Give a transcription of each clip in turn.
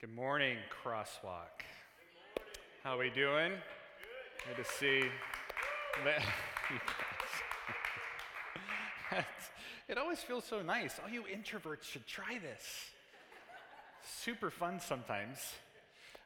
Good morning, Crosswalk. How are we doing? Good to see. it always feels so nice. All you introverts should try this. Super fun sometimes.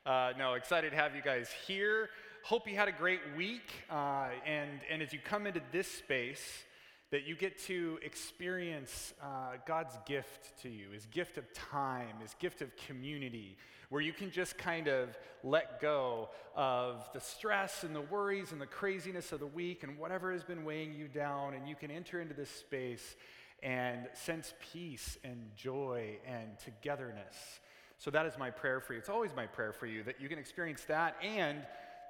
Uh, no, excited to have you guys here. Hope you had a great week. Uh, and, and as you come into this space, that you get to experience uh, God's gift to you, his gift of time, his gift of community, where you can just kind of let go of the stress and the worries and the craziness of the week and whatever has been weighing you down, and you can enter into this space and sense peace and joy and togetherness. So that is my prayer for you. It's always my prayer for you that you can experience that. And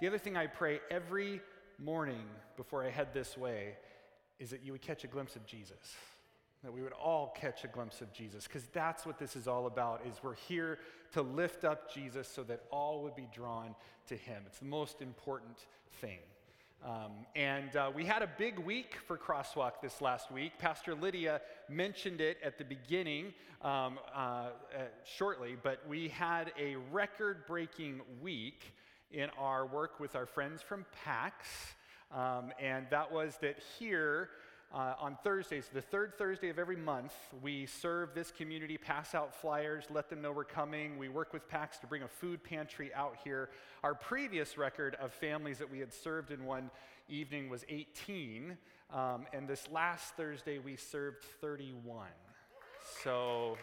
the other thing I pray every morning before I head this way is that you would catch a glimpse of Jesus. That we would all catch a glimpse of Jesus, because that's what this is all about, is we're here to lift up Jesus so that all would be drawn to him. It's the most important thing. Um, and uh, we had a big week for Crosswalk this last week. Pastor Lydia mentioned it at the beginning um, uh, uh, shortly, but we had a record breaking week in our work with our friends from PAX. Um, and that was that here uh, on Thursdays, the third Thursday of every month, we serve this community, pass out flyers, let them know we're coming. We work with PAX to bring a food pantry out here. Our previous record of families that we had served in one evening was 18. Um, and this last Thursday, we served 31. So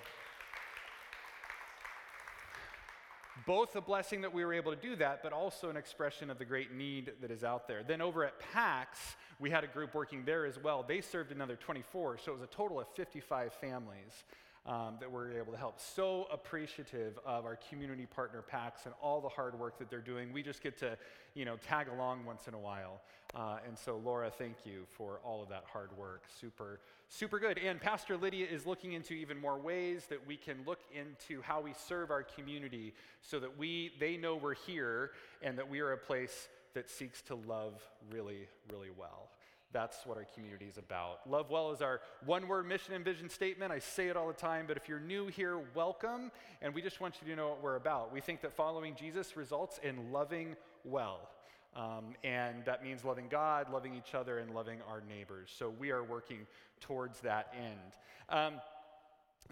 both a blessing that we were able to do that, but also an expression of the great need that is out there. Then over at PAX, we had a group working there as well. They served another 24, so it was a total of 55 families um, that we're able to help. So appreciative of our community partner PAX and all the hard work that they're doing. We just get to, you know, tag along once in a while. Uh, and so, Laura, thank you for all of that hard work. Super, super good. And Pastor Lydia is looking into even more ways that we can look into how we serve our community so that we, they know we're here and that we are a place that seeks to love really, really well. That's what our community is about. Love well is our one word mission and vision statement. I say it all the time, but if you're new here, welcome. And we just want you to know what we're about. We think that following Jesus results in loving well. Um, and that means loving God, loving each other, and loving our neighbors. So we are working towards that end. Um,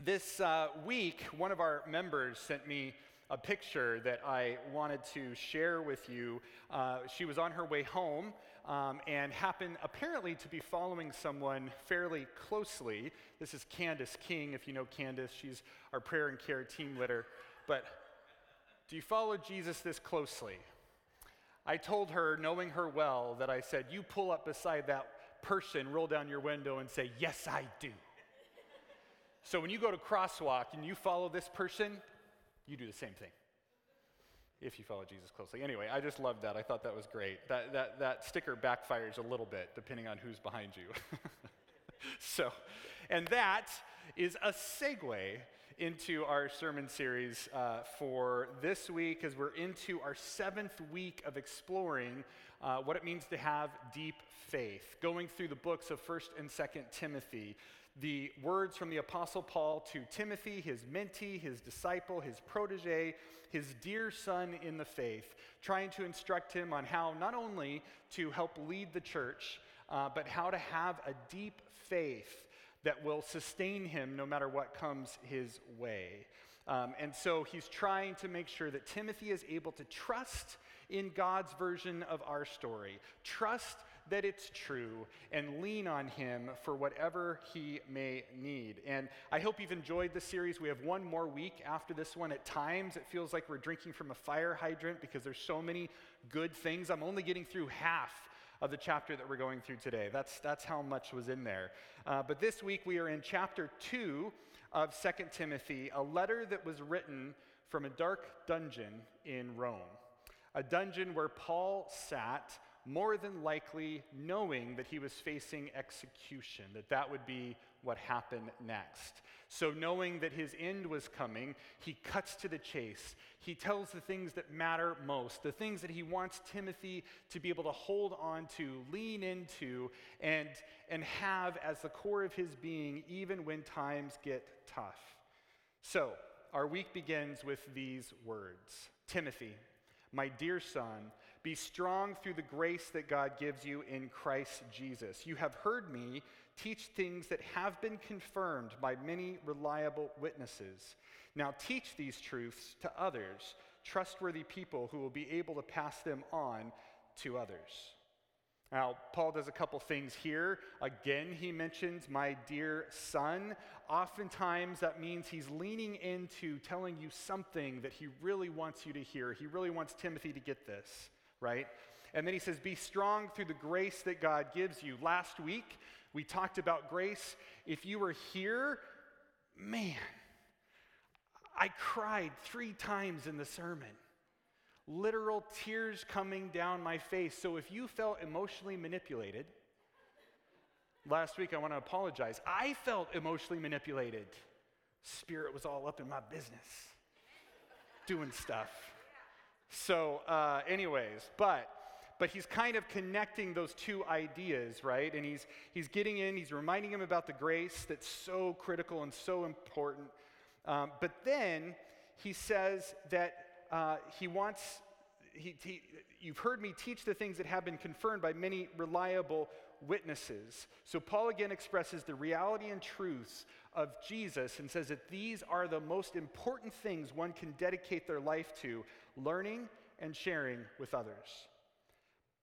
this uh, week, one of our members sent me a picture that I wanted to share with you. Uh, she was on her way home um, and happen apparently to be following someone fairly closely. This is Candace King. If you know Candace, she's our prayer and care team leader. But do you follow Jesus this closely? I told her, knowing her well, that I said, You pull up beside that person, roll down your window, and say, Yes, I do. So when you go to crosswalk and you follow this person, you do the same thing. If you follow Jesus closely. Anyway, I just loved that. I thought that was great. That, that, that sticker backfires a little bit depending on who's behind you. so, and that is a segue into our sermon series uh, for this week as we're into our seventh week of exploring uh, what it means to have deep faith, going through the books of 1st and 2nd Timothy. The words from the Apostle Paul to Timothy, his mentee, his disciple, his protege, his dear son in the faith, trying to instruct him on how not only to help lead the church, uh, but how to have a deep faith that will sustain him no matter what comes his way. Um, and so he's trying to make sure that Timothy is able to trust in God's version of our story, trust that it's true, and lean on him for whatever he may need. And I hope you've enjoyed the series. We have one more week after this one. At times, it feels like we're drinking from a fire hydrant because there's so many good things. I'm only getting through half of the chapter that we're going through today. That's, that's how much was in there. Uh, but this week we are in chapter 2 of 2 Timothy, a letter that was written from a dark dungeon in Rome. A dungeon where Paul sat, more than likely knowing that he was facing execution, that that would be what happened next. So, knowing that his end was coming, he cuts to the chase. He tells the things that matter most, the things that he wants Timothy to be able to hold on to, lean into, and, and have as the core of his being, even when times get tough. So, our week begins with these words Timothy, my dear son, be strong through the grace that God gives you in Christ Jesus. You have heard me teach things that have been confirmed by many reliable witnesses. Now teach these truths to others, trustworthy people who will be able to pass them on to others. Now, Paul does a couple things here. Again, he mentions my dear son. Oftentimes, that means he's leaning into telling you something that he really wants you to hear. He really wants Timothy to get this, right? And then he says, Be strong through the grace that God gives you. Last week, we talked about grace. If you were here, man, I cried three times in the sermon literal tears coming down my face. So if you felt emotionally manipulated, last week I want to apologize. I felt emotionally manipulated. Spirit was all up in my business, doing stuff. So, uh, anyways, but but he's kind of connecting those two ideas, right? And he's he's getting in, he's reminding him about the grace that's so critical and so important. Um, but then he says that uh, he wants, he, he, you've heard me teach the things that have been confirmed by many reliable witnesses. So Paul again expresses the reality and truths of Jesus and says that these are the most important things one can dedicate their life to learning and sharing with others.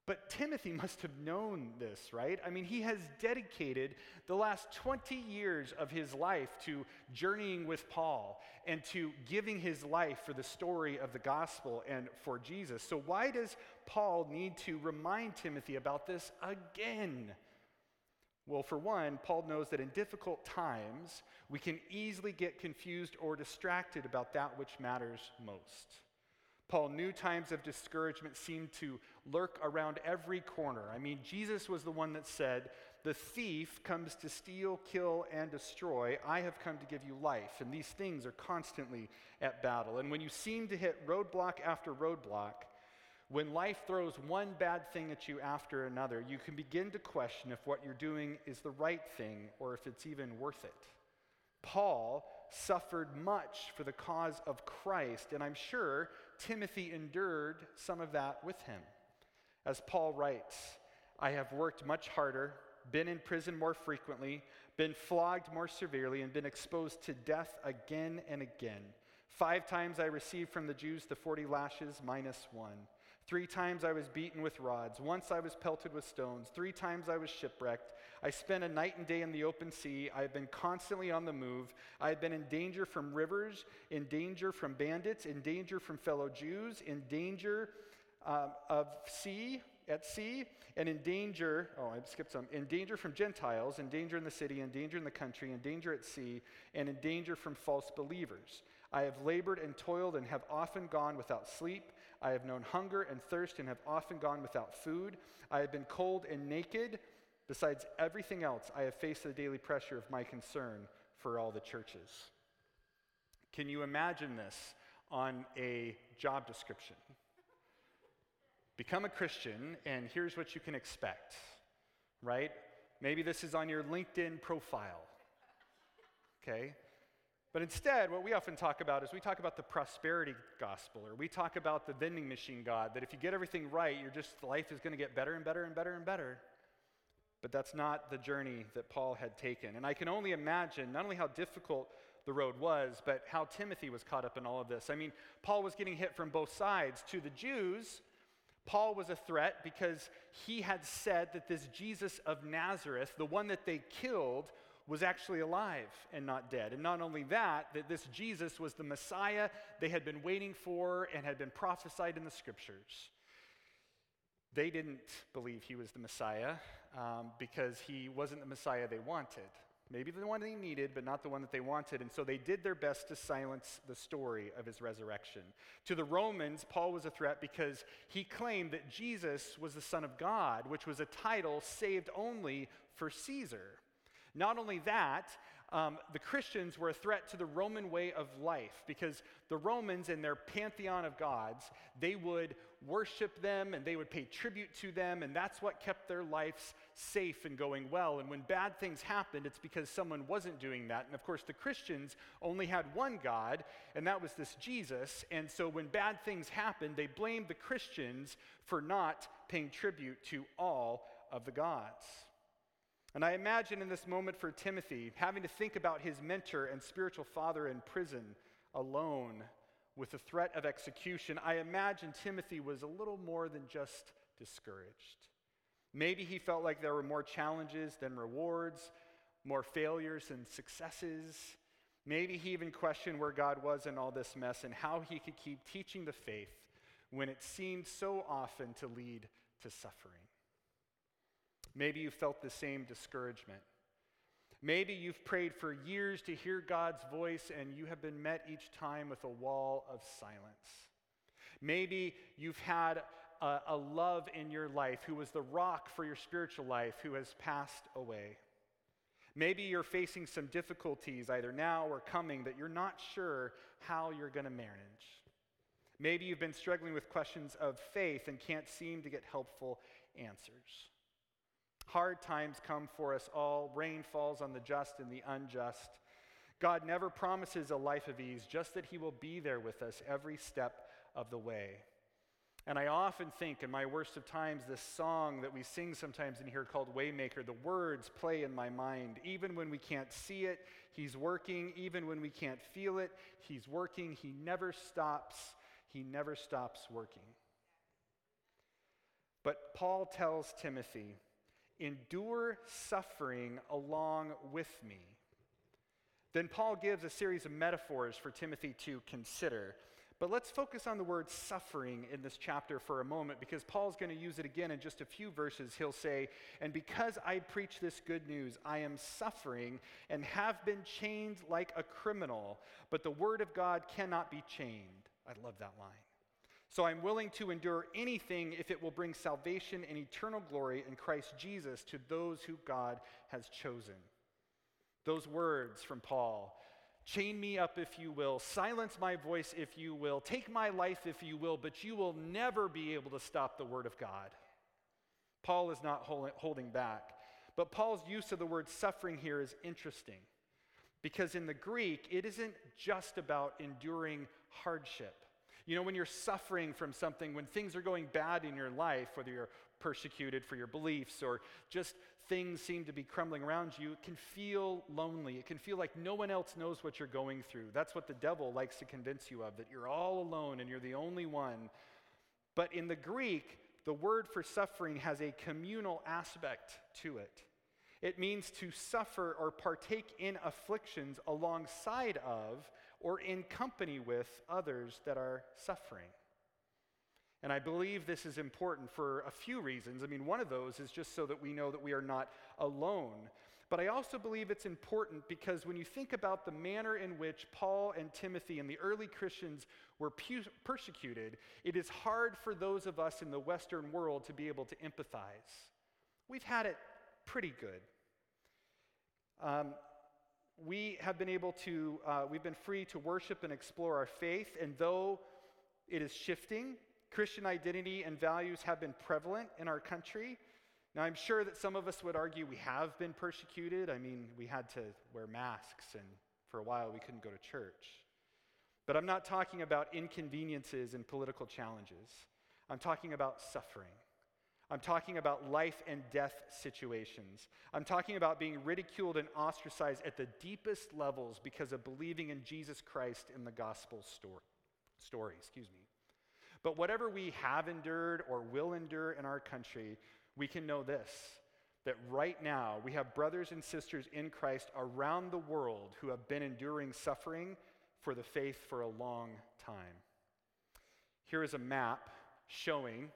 But Timothy must have known this, right? I mean, he has dedicated the last 20 years of his life to journeying with Paul and to giving his life for the story of the gospel and for Jesus. So, why does Paul need to remind Timothy about this again? Well, for one, Paul knows that in difficult times, we can easily get confused or distracted about that which matters most. Paul knew times of discouragement seemed to lurk around every corner. I mean, Jesus was the one that said, The thief comes to steal, kill, and destroy. I have come to give you life. And these things are constantly at battle. And when you seem to hit roadblock after roadblock, when life throws one bad thing at you after another, you can begin to question if what you're doing is the right thing or if it's even worth it. Paul suffered much for the cause of Christ, and I'm sure Timothy endured some of that with him. As Paul writes, I have worked much harder, been in prison more frequently, been flogged more severely, and been exposed to death again and again. Five times I received from the Jews the 40 lashes minus one. Three times I was beaten with rods. Once I was pelted with stones. Three times I was shipwrecked. I spent a night and day in the open sea. I have been constantly on the move. I have been in danger from rivers, in danger from bandits, in danger from fellow Jews, in danger um, of sea, at sea, and in danger, oh, I skipped some, in danger from Gentiles, in danger in the city, in danger in the country, in danger at sea, and in danger from false believers. I have labored and toiled and have often gone without sleep. I have known hunger and thirst and have often gone without food. I have been cold and naked. Besides everything else, I have faced the daily pressure of my concern for all the churches. Can you imagine this on a job description? Become a Christian, and here's what you can expect, right? Maybe this is on your LinkedIn profile, okay? But instead, what we often talk about is we talk about the prosperity gospel, or we talk about the vending machine God, that if you get everything right, your just life is going to get better and better and better and better. But that's not the journey that Paul had taken. And I can only imagine not only how difficult the road was, but how Timothy was caught up in all of this. I mean, Paul was getting hit from both sides. To the Jews, Paul was a threat because he had said that this Jesus of Nazareth, the one that they killed, was actually alive and not dead. And not only that, that this Jesus was the Messiah they had been waiting for and had been prophesied in the scriptures. They didn't believe he was the Messiah um, because he wasn't the Messiah they wanted. Maybe the one they needed, but not the one that they wanted. And so they did their best to silence the story of his resurrection. To the Romans, Paul was a threat because he claimed that Jesus was the Son of God, which was a title saved only for Caesar. Not only that, um, the Christians were a threat to the Roman way of life because the Romans, in their pantheon of gods, they would worship them and they would pay tribute to them, and that's what kept their lives safe and going well. And when bad things happened, it's because someone wasn't doing that. And of course, the Christians only had one God, and that was this Jesus. And so when bad things happened, they blamed the Christians for not paying tribute to all of the gods. And I imagine in this moment for Timothy, having to think about his mentor and spiritual father in prison alone with the threat of execution, I imagine Timothy was a little more than just discouraged. Maybe he felt like there were more challenges than rewards, more failures than successes. Maybe he even questioned where God was in all this mess and how he could keep teaching the faith when it seemed so often to lead to suffering. Maybe you felt the same discouragement. Maybe you've prayed for years to hear God's voice and you have been met each time with a wall of silence. Maybe you've had a, a, love in your life who was the rock for your spiritual life who has passed away. Maybe you're facing some difficulties either now or coming that you're not sure how you're going to manage. Maybe you've been struggling with questions of faith and can't seem to get helpful answers. Hard times come for us all. Rain falls on the just and the unjust. God never promises a life of ease, just that He will be there with us every step of the way. And I often think in my worst of times, this song that we sing sometimes in here called Waymaker, the words play in my mind. Even when we can't see it, He's working. Even when we can't feel it, He's working. He never stops. He never stops working. But Paul tells Timothy, endure suffering along with me. Then Paul gives a series of metaphors for Timothy to consider. But let's focus on the word suffering in this chapter for a moment because Paul's going to use it again in just a few verses. He'll say, And because I preach this good news, I am suffering and have been chained like a criminal, but the word of God cannot be chained. I love that line. So I'm willing to endure anything if it will bring salvation and eternal glory in Christ Jesus to those who God has chosen. Those words from Paul chain me up if you will, silence my voice if you will, take my life if you will, but you will never be able to stop the word of God. Paul is not holding back. But Paul's use of the word suffering here is interesting because in the Greek, it isn't just about enduring hardship. You know, when you're suffering from something, when things are going bad in your life, whether you're persecuted for your beliefs or just things seem to be crumbling around you, it can feel lonely. It can feel like no one else knows what you're going through. That's what the devil likes to convince you of, that you're all alone and you're the only one. But in the Greek, the word for suffering has a communal aspect to it. It means to suffer or partake in afflictions alongside of or in company with others that are suffering. And I believe this is important for a few reasons. I mean, one of those is just so that we know that we are not alone. But I also believe it's important because when you think about the manner in which Paul and Timothy and the early Christians were pu- persecuted, it is hard for those of us in the Western world to be able to empathize. We've had it pretty good. Um, we have been able to, uh, we've been free to worship and explore our faith, and though it is shifting, Christian identity and values have been prevalent in our country. Now, I'm sure that some of us would argue we have been persecuted. I mean, we had to wear masks, and for a while we couldn't go to church. But I'm not talking about inconveniences and political challenges, I'm talking about suffering. I'm talking about life and death situations. I'm talking about being ridiculed and ostracized at the deepest levels because of believing in Jesus Christ in the gospel story. story excuse me. But whatever we have endured or will endure in our country, we can know this that right now we have brothers and sisters in Christ around the world who have been enduring suffering for the faith for a long time. Here is a map showing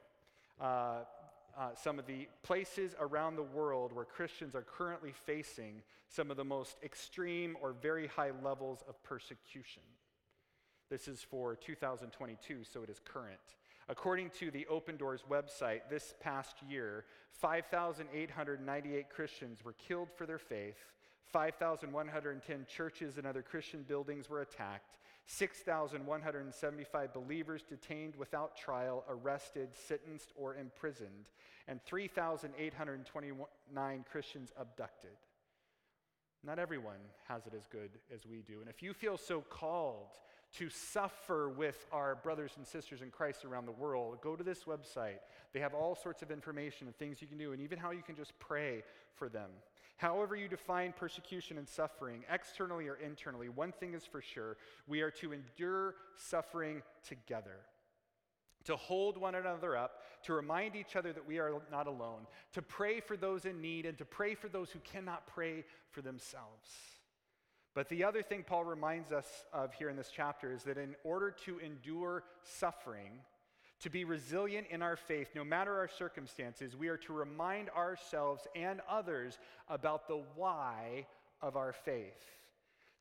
uh, uh, some of the places around the world where Christians are currently facing some of the most extreme or very high levels of persecution. This is for 2022, so it is current. According to the Open Doors website, this past year, 5,898 Christians were killed for their faith, 5,110 churches and other Christian buildings were attacked. 6,175 believers detained without trial, arrested, sentenced, or imprisoned, and 3,829 Christians abducted. Not everyone has it as good as we do. And if you feel so called to suffer with our brothers and sisters in Christ around the world, go to this website. They have all sorts of information and things you can do, and even how you can just pray for them. However, you define persecution and suffering, externally or internally, one thing is for sure we are to endure suffering together, to hold one another up, to remind each other that we are not alone, to pray for those in need, and to pray for those who cannot pray for themselves. But the other thing Paul reminds us of here in this chapter is that in order to endure suffering, to be resilient in our faith, no matter our circumstances, we are to remind ourselves and others about the why of our faith.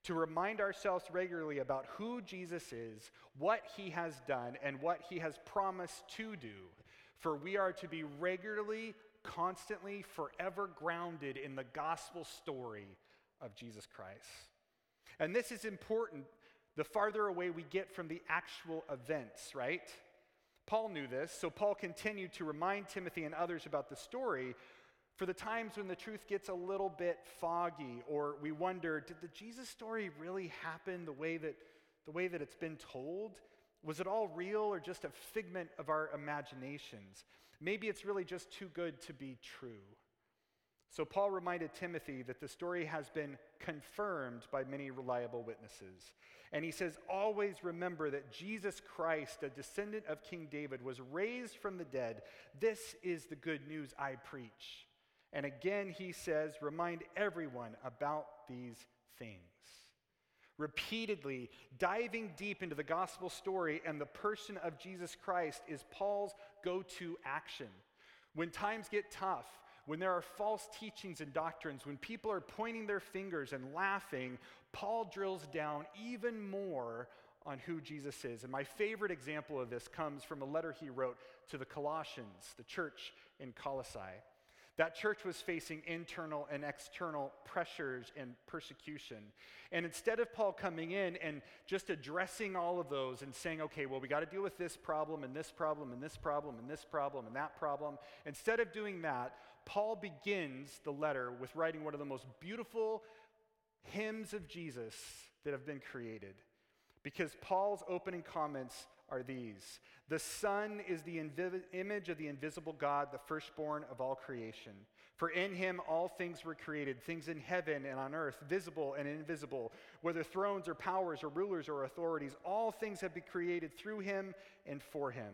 To remind ourselves regularly about who Jesus is, what he has done, and what he has promised to do. For we are to be regularly, constantly, forever grounded in the gospel story of Jesus Christ. And this is important the farther away we get from the actual events, right? Paul knew this, so Paul continued to remind Timothy and others about the story for the times when the truth gets a little bit foggy or we wonder did the Jesus story really happen the way that the way that it's been told? Was it all real or just a figment of our imaginations? Maybe it's really just too good to be true. So, Paul reminded Timothy that the story has been confirmed by many reliable witnesses. And he says, Always remember that Jesus Christ, a descendant of King David, was raised from the dead. This is the good news I preach. And again, he says, Remind everyone about these things. Repeatedly diving deep into the gospel story and the person of Jesus Christ is Paul's go to action. When times get tough, when there are false teachings and doctrines, when people are pointing their fingers and laughing, Paul drills down even more on who Jesus is. And my favorite example of this comes from a letter he wrote to the Colossians, the church in Colossae. That church was facing internal and external pressures and persecution. And instead of Paul coming in and just addressing all of those and saying, okay, well, we got to deal with this problem and this problem and this problem and this problem and that problem, instead of doing that, Paul begins the letter with writing one of the most beautiful hymns of Jesus that have been created. Because Paul's opening comments are these The Son is the image of the invisible God, the firstborn of all creation. For in him all things were created, things in heaven and on earth, visible and invisible, whether thrones or powers or rulers or authorities, all things have been created through him and for him.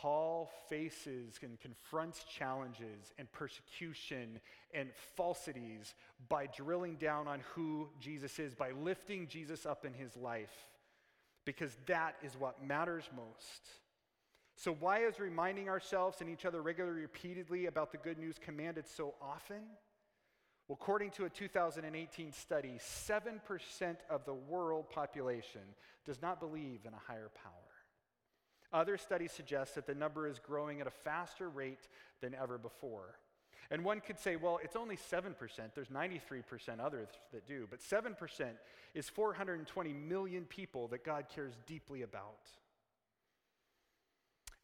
Paul faces and confronts challenges and persecution and falsities by drilling down on who Jesus is, by lifting Jesus up in his life, because that is what matters most. So, why is reminding ourselves and each other regularly, repeatedly about the good news commanded so often? Well, according to a 2018 study, 7% of the world population does not believe in a higher power. Other studies suggest that the number is growing at a faster rate than ever before. And one could say, well, it's only 7%. There's 93% others that do. But 7% is 420 million people that God cares deeply about.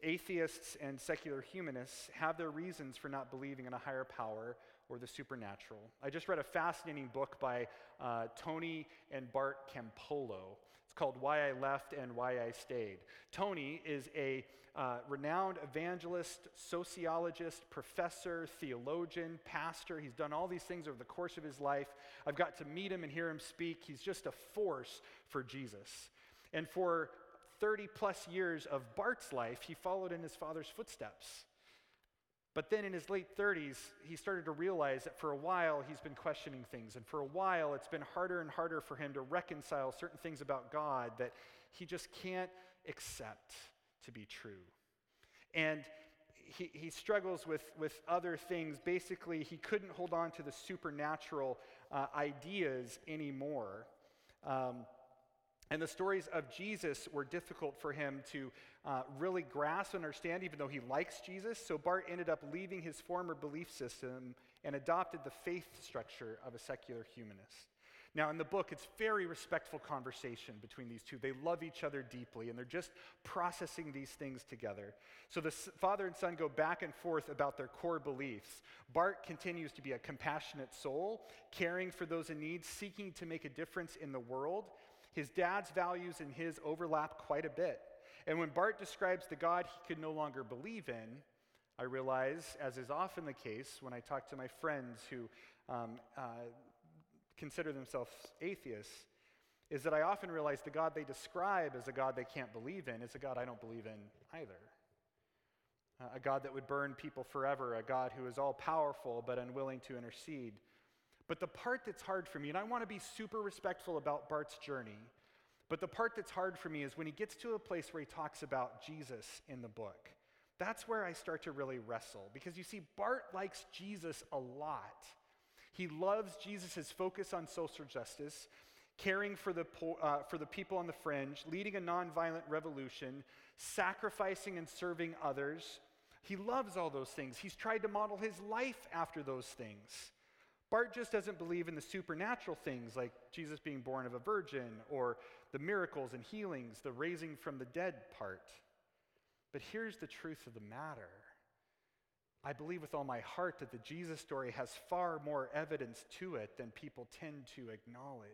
Atheists and secular humanists have their reasons for not believing in a higher power or the supernatural. I just read a fascinating book by uh, Tony and Bart Campolo called Why I Left and Why I Stayed. Tony is a uh, renowned evangelist, sociologist, professor, theologian, pastor. He's done all these things over the course of his life. I've got to meet him and hear him speak. He's just a force for Jesus. And for 30 plus years of Bart's life, he followed in his father's footsteps. But then in his late 30s, he started to realize that for a while he's been questioning things. And for a while, it's been harder and harder for him to reconcile certain things about God that he just can't accept to be true. And he, he struggles with, with other things. Basically, he couldn't hold on to the supernatural uh, ideas anymore. Um, and the stories of Jesus were difficult for him to uh, really grasp and understand, even though he likes Jesus. So Bart ended up leaving his former belief system and adopted the faith structure of a secular humanist. Now, in the book, it's very respectful conversation between these two. They love each other deeply, and they're just processing these things together. So the father and son go back and forth about their core beliefs. Bart continues to be a compassionate soul, caring for those in need, seeking to make a difference in the world. His dad's values and his overlap quite a bit. And when Bart describes the God he could no longer believe in, I realize, as is often the case when I talk to my friends who um, uh, consider themselves atheists, is that I often realize the God they describe as a God they can't believe in is a God I don't believe in either. Uh, a God that would burn people forever, a God who is all powerful but unwilling to intercede. But the part that's hard for me, and I want to be super respectful about Bart's journey, but the part that's hard for me is when he gets to a place where he talks about Jesus in the book. That's where I start to really wrestle. Because you see, Bart likes Jesus a lot. He loves Jesus' focus on social justice, caring for the, po- uh, for the people on the fringe, leading a nonviolent revolution, sacrificing and serving others. He loves all those things. He's tried to model his life after those things. Bart just doesn't believe in the supernatural things like Jesus being born of a virgin or the miracles and healings, the raising from the dead part. But here's the truth of the matter I believe with all my heart that the Jesus story has far more evidence to it than people tend to acknowledge.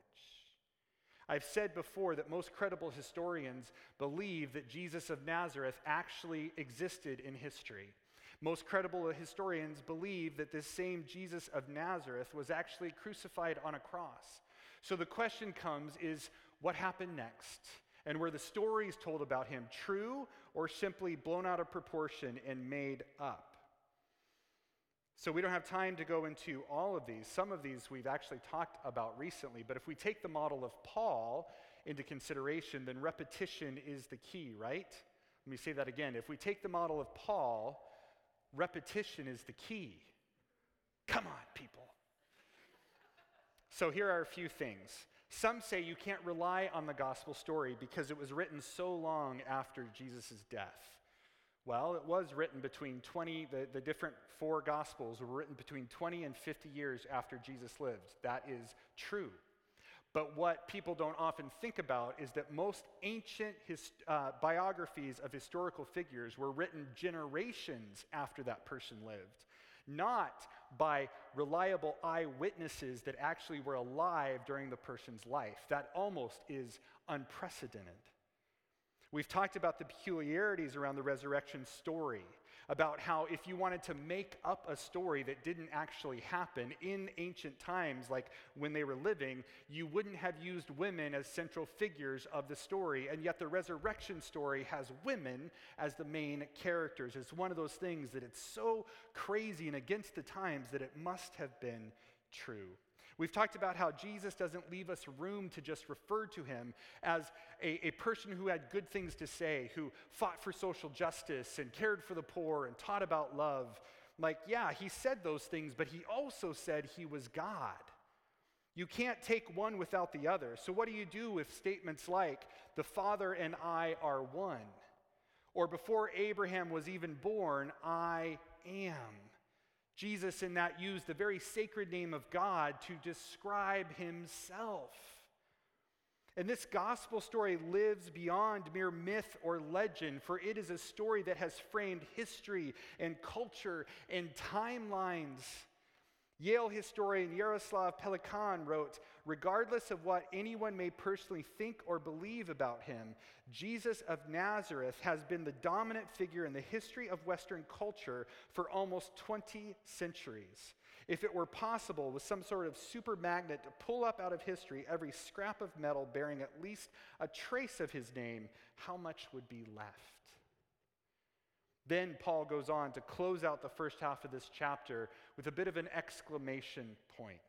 I've said before that most credible historians believe that Jesus of Nazareth actually existed in history. Most credible historians believe that this same Jesus of Nazareth was actually crucified on a cross. So the question comes is what happened next? And were the stories told about him true or simply blown out of proportion and made up? So we don't have time to go into all of these. Some of these we've actually talked about recently, but if we take the model of Paul into consideration, then repetition is the key, right? Let me say that again. If we take the model of Paul, repetition is the key. Come on, people. So here are a few things. Some say you can't rely on the gospel story because it was written so long after Jesus' death. Well, it was written between 20, the, the different four gospels were written between 20 and 50 years after Jesus lived. That is true. But what people don't often think about is that most ancient his, uh, biographies of historical figures were written generations after that person lived, not by reliable eyewitnesses that actually were alive during the person's life. That almost is unprecedented. We've talked about the peculiarities around the resurrection story, about how if you wanted to make up a story that didn't actually happen in ancient times, like when they were living, you wouldn't have used women as central figures of the story. And yet the resurrection story has women as the main characters. It's one of those things that it's so crazy and against the times that it must have been true. We've talked about how Jesus doesn't leave us room to just refer to him as a, a, person who had good things to say, who fought for social justice and cared for the poor and taught about love. Like, yeah, he said those things, but he also said he was God. You can't take one without the other. So, what do you do with statements like, the Father and I are one? Or, before Abraham was even born, I am. Jesus, in that, used the very sacred name of God to describe himself. And this gospel story lives beyond mere myth or legend, for it is a story that has framed history and culture and timelines. Yale historian Yaroslav Pelikan wrote Regardless of what anyone may personally think or believe about him, Jesus of Nazareth has been the dominant figure in the history of Western culture for almost 20 centuries. If it were possible, with some sort of super magnet, to pull up out of history every scrap of metal bearing at least a trace of his name, how much would be left? Then Paul goes on to close out the first half of this chapter with a bit of an exclamation point.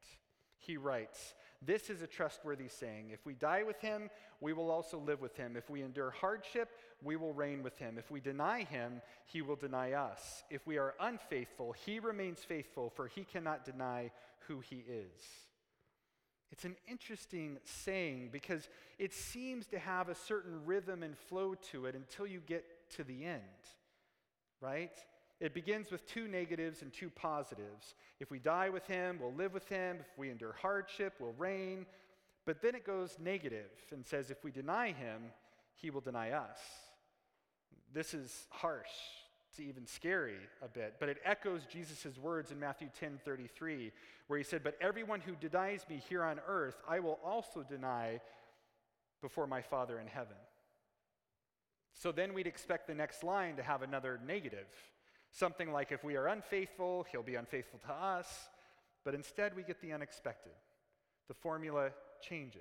He writes, This is a trustworthy saying. If we die with him, we will also live with him. If we endure hardship, we will reign with him. If we deny him, he will deny us. If we are unfaithful, he remains faithful, for he cannot deny who he is. It's an interesting saying because it seems to have a certain rhythm and flow to it until you get to the end, right? It begins with two negatives and two positives. If we die with him, we'll live with him. If we endure hardship, we'll reign. But then it goes negative and says, if we deny him, he will deny us. This is harsh. It's even scary a bit, but it echoes Jesus' words in Matthew 10 33, where he said, But everyone who denies me here on earth, I will also deny before my Father in heaven. So then we'd expect the next line to have another negative. Something like, If we are unfaithful, he'll be unfaithful to us. But instead, we get the unexpected. The formula changes.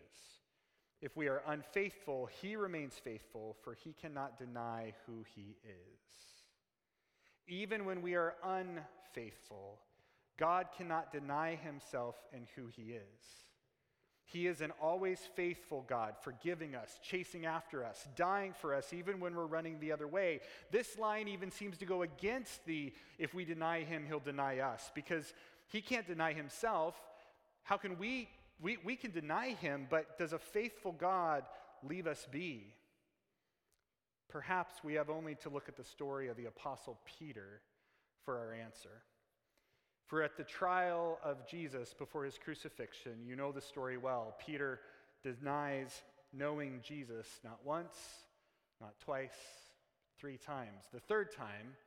If we are unfaithful, he remains faithful, for he cannot deny who he is. Even when we are unfaithful, God cannot deny himself and who he is. He is an always faithful God, forgiving us, chasing after us, dying for us, even when we're running the other way. This line even seems to go against the if we deny him, he'll deny us, because he can't deny himself. How can we? We, we can deny him, but does a faithful God leave us be? Perhaps we have only to look at the story of the Apostle Peter for our answer. For at the trial of Jesus before his crucifixion, you know the story well. Peter denies knowing Jesus not once, not twice, three times. The third time,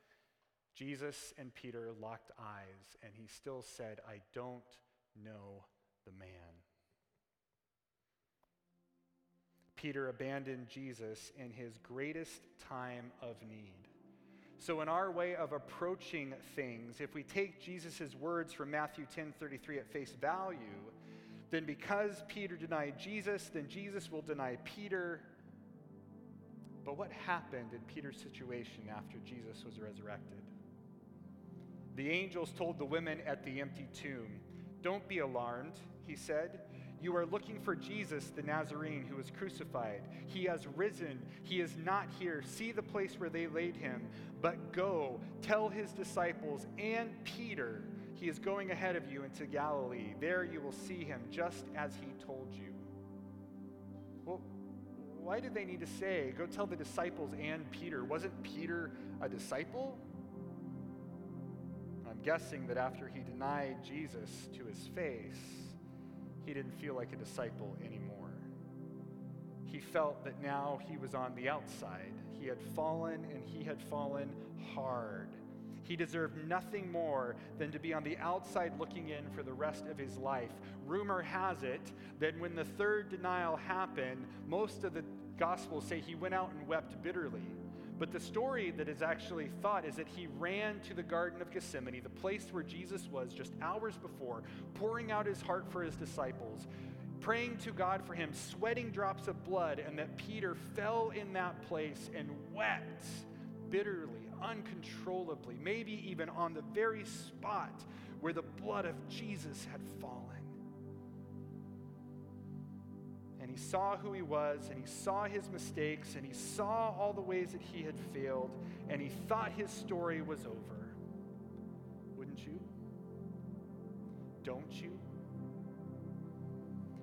Jesus and Peter locked eyes, and he still said, I don't know the man. Peter abandoned Jesus in his greatest time of need. So, in our way of approaching things, if we take Jesus' words from Matthew 10 33 at face value, then because Peter denied Jesus, then Jesus will deny Peter. But what happened in Peter's situation after Jesus was resurrected? The angels told the women at the empty tomb, Don't be alarmed, he said. You are looking for Jesus, the Nazarene, who was crucified. He has risen. He is not here. See the place where they laid him. But go, tell his disciples and Peter, he is going ahead of you into Galilee. There you will see him, just as he told you. Well, why did they need to say, go tell the disciples and Peter? Wasn't Peter a disciple? I'm guessing that after he denied Jesus to his face, he didn't feel like a disciple anymore. He felt that now he was on the outside. He had fallen, and he had fallen hard. He deserved nothing more than to be on the outside looking in for the rest of his life. Rumor has it that when the third denial happened, most of the Gospels say he went out and wept bitterly. But the story that is actually thought is that he ran to the Garden of Gethsemane, the place where Jesus was just hours before, pouring out his heart for his disciples, praying to God for him, sweating drops of blood, and that Peter fell in that place and wept bitterly, uncontrollably, maybe even on the very spot where the blood of Jesus had fallen. He saw who he was, and he saw his mistakes, and he saw all the ways that he had failed, and he thought his story was over. Wouldn't you? Don't you?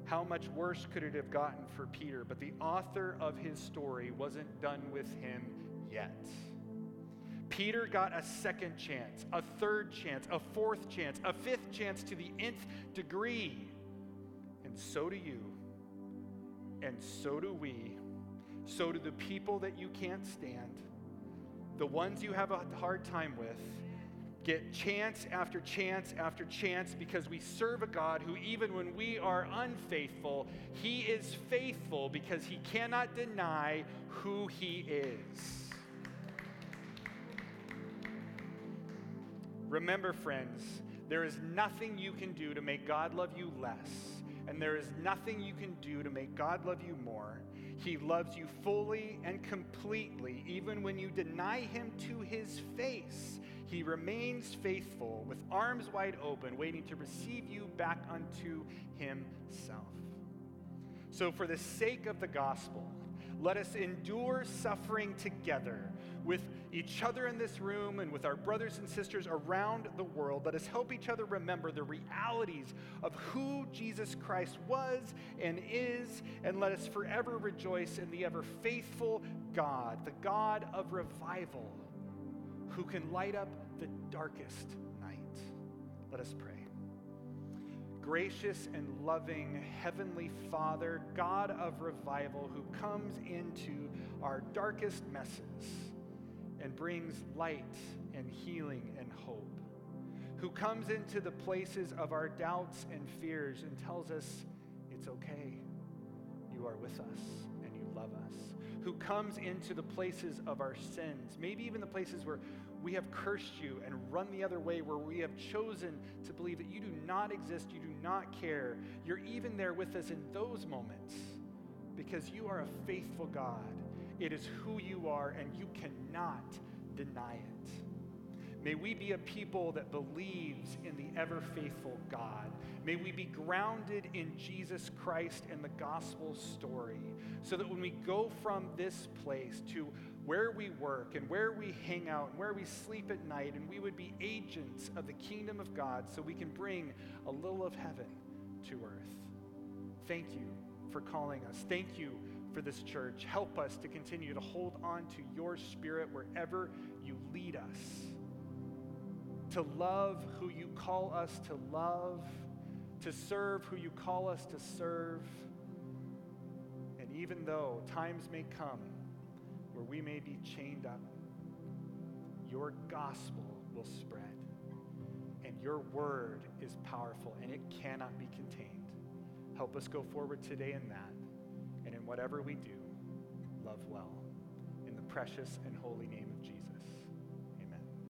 How much worse could it have gotten for Peter? But the author of his story wasn't done with him yet. Peter got a second chance, a third chance, a fourth chance, a fifth chance to the nth degree. And so do you. And so do we. So do the people that you can't stand, the ones you have a hard time with. Get chance after chance after chance because we serve a God who, even when we are unfaithful, He is faithful because He cannot deny who He is. Remember, friends, there is nothing you can do to make God love you less and there is nothing you can do to make God love you more. He loves you fully and completely, even when you deny him to his face. He remains faithful, with arms wide open, waiting to receive you back unto himself. So, for the sake of the gospel, let us endure suffering together with each other in this room and with our brothers and sisters around the world. Let us help each other remember the realities of who Jesus Christ was and is, and let us forever rejoice in the ever faithful God, the God of revival, who can light up the darkest night. Let us pray. Gracious and loving Heavenly Father, God of revival, who comes into our darkest messes and brings light and healing and hope, who comes into the places of our doubts and fears and tells us it's okay, you are with us and you love us, who comes into the places of our sins, maybe even the places where we have cursed you and run the other way, where we have chosen to believe that you do not exist, you do not care. You're even there with us in those moments because you are a faithful God. It is who you are, and you cannot deny it. May we be a people that believes in the ever faithful God. May we be grounded in Jesus Christ and the gospel story so that when we go from this place to where we work and where we hang out and where we sleep at night, and we would be agents of the kingdom of God so we can bring a little of heaven to earth. Thank you for calling us. Thank you for this church. Help us to continue to hold on to your spirit wherever you lead us, to love who you call us to love, to serve who you call us to serve. And even though times may come, where we may be chained up, your gospel will spread. And your word is powerful and it cannot be contained. Help us go forward today in that. Whatever we do, love well. In the precious and holy name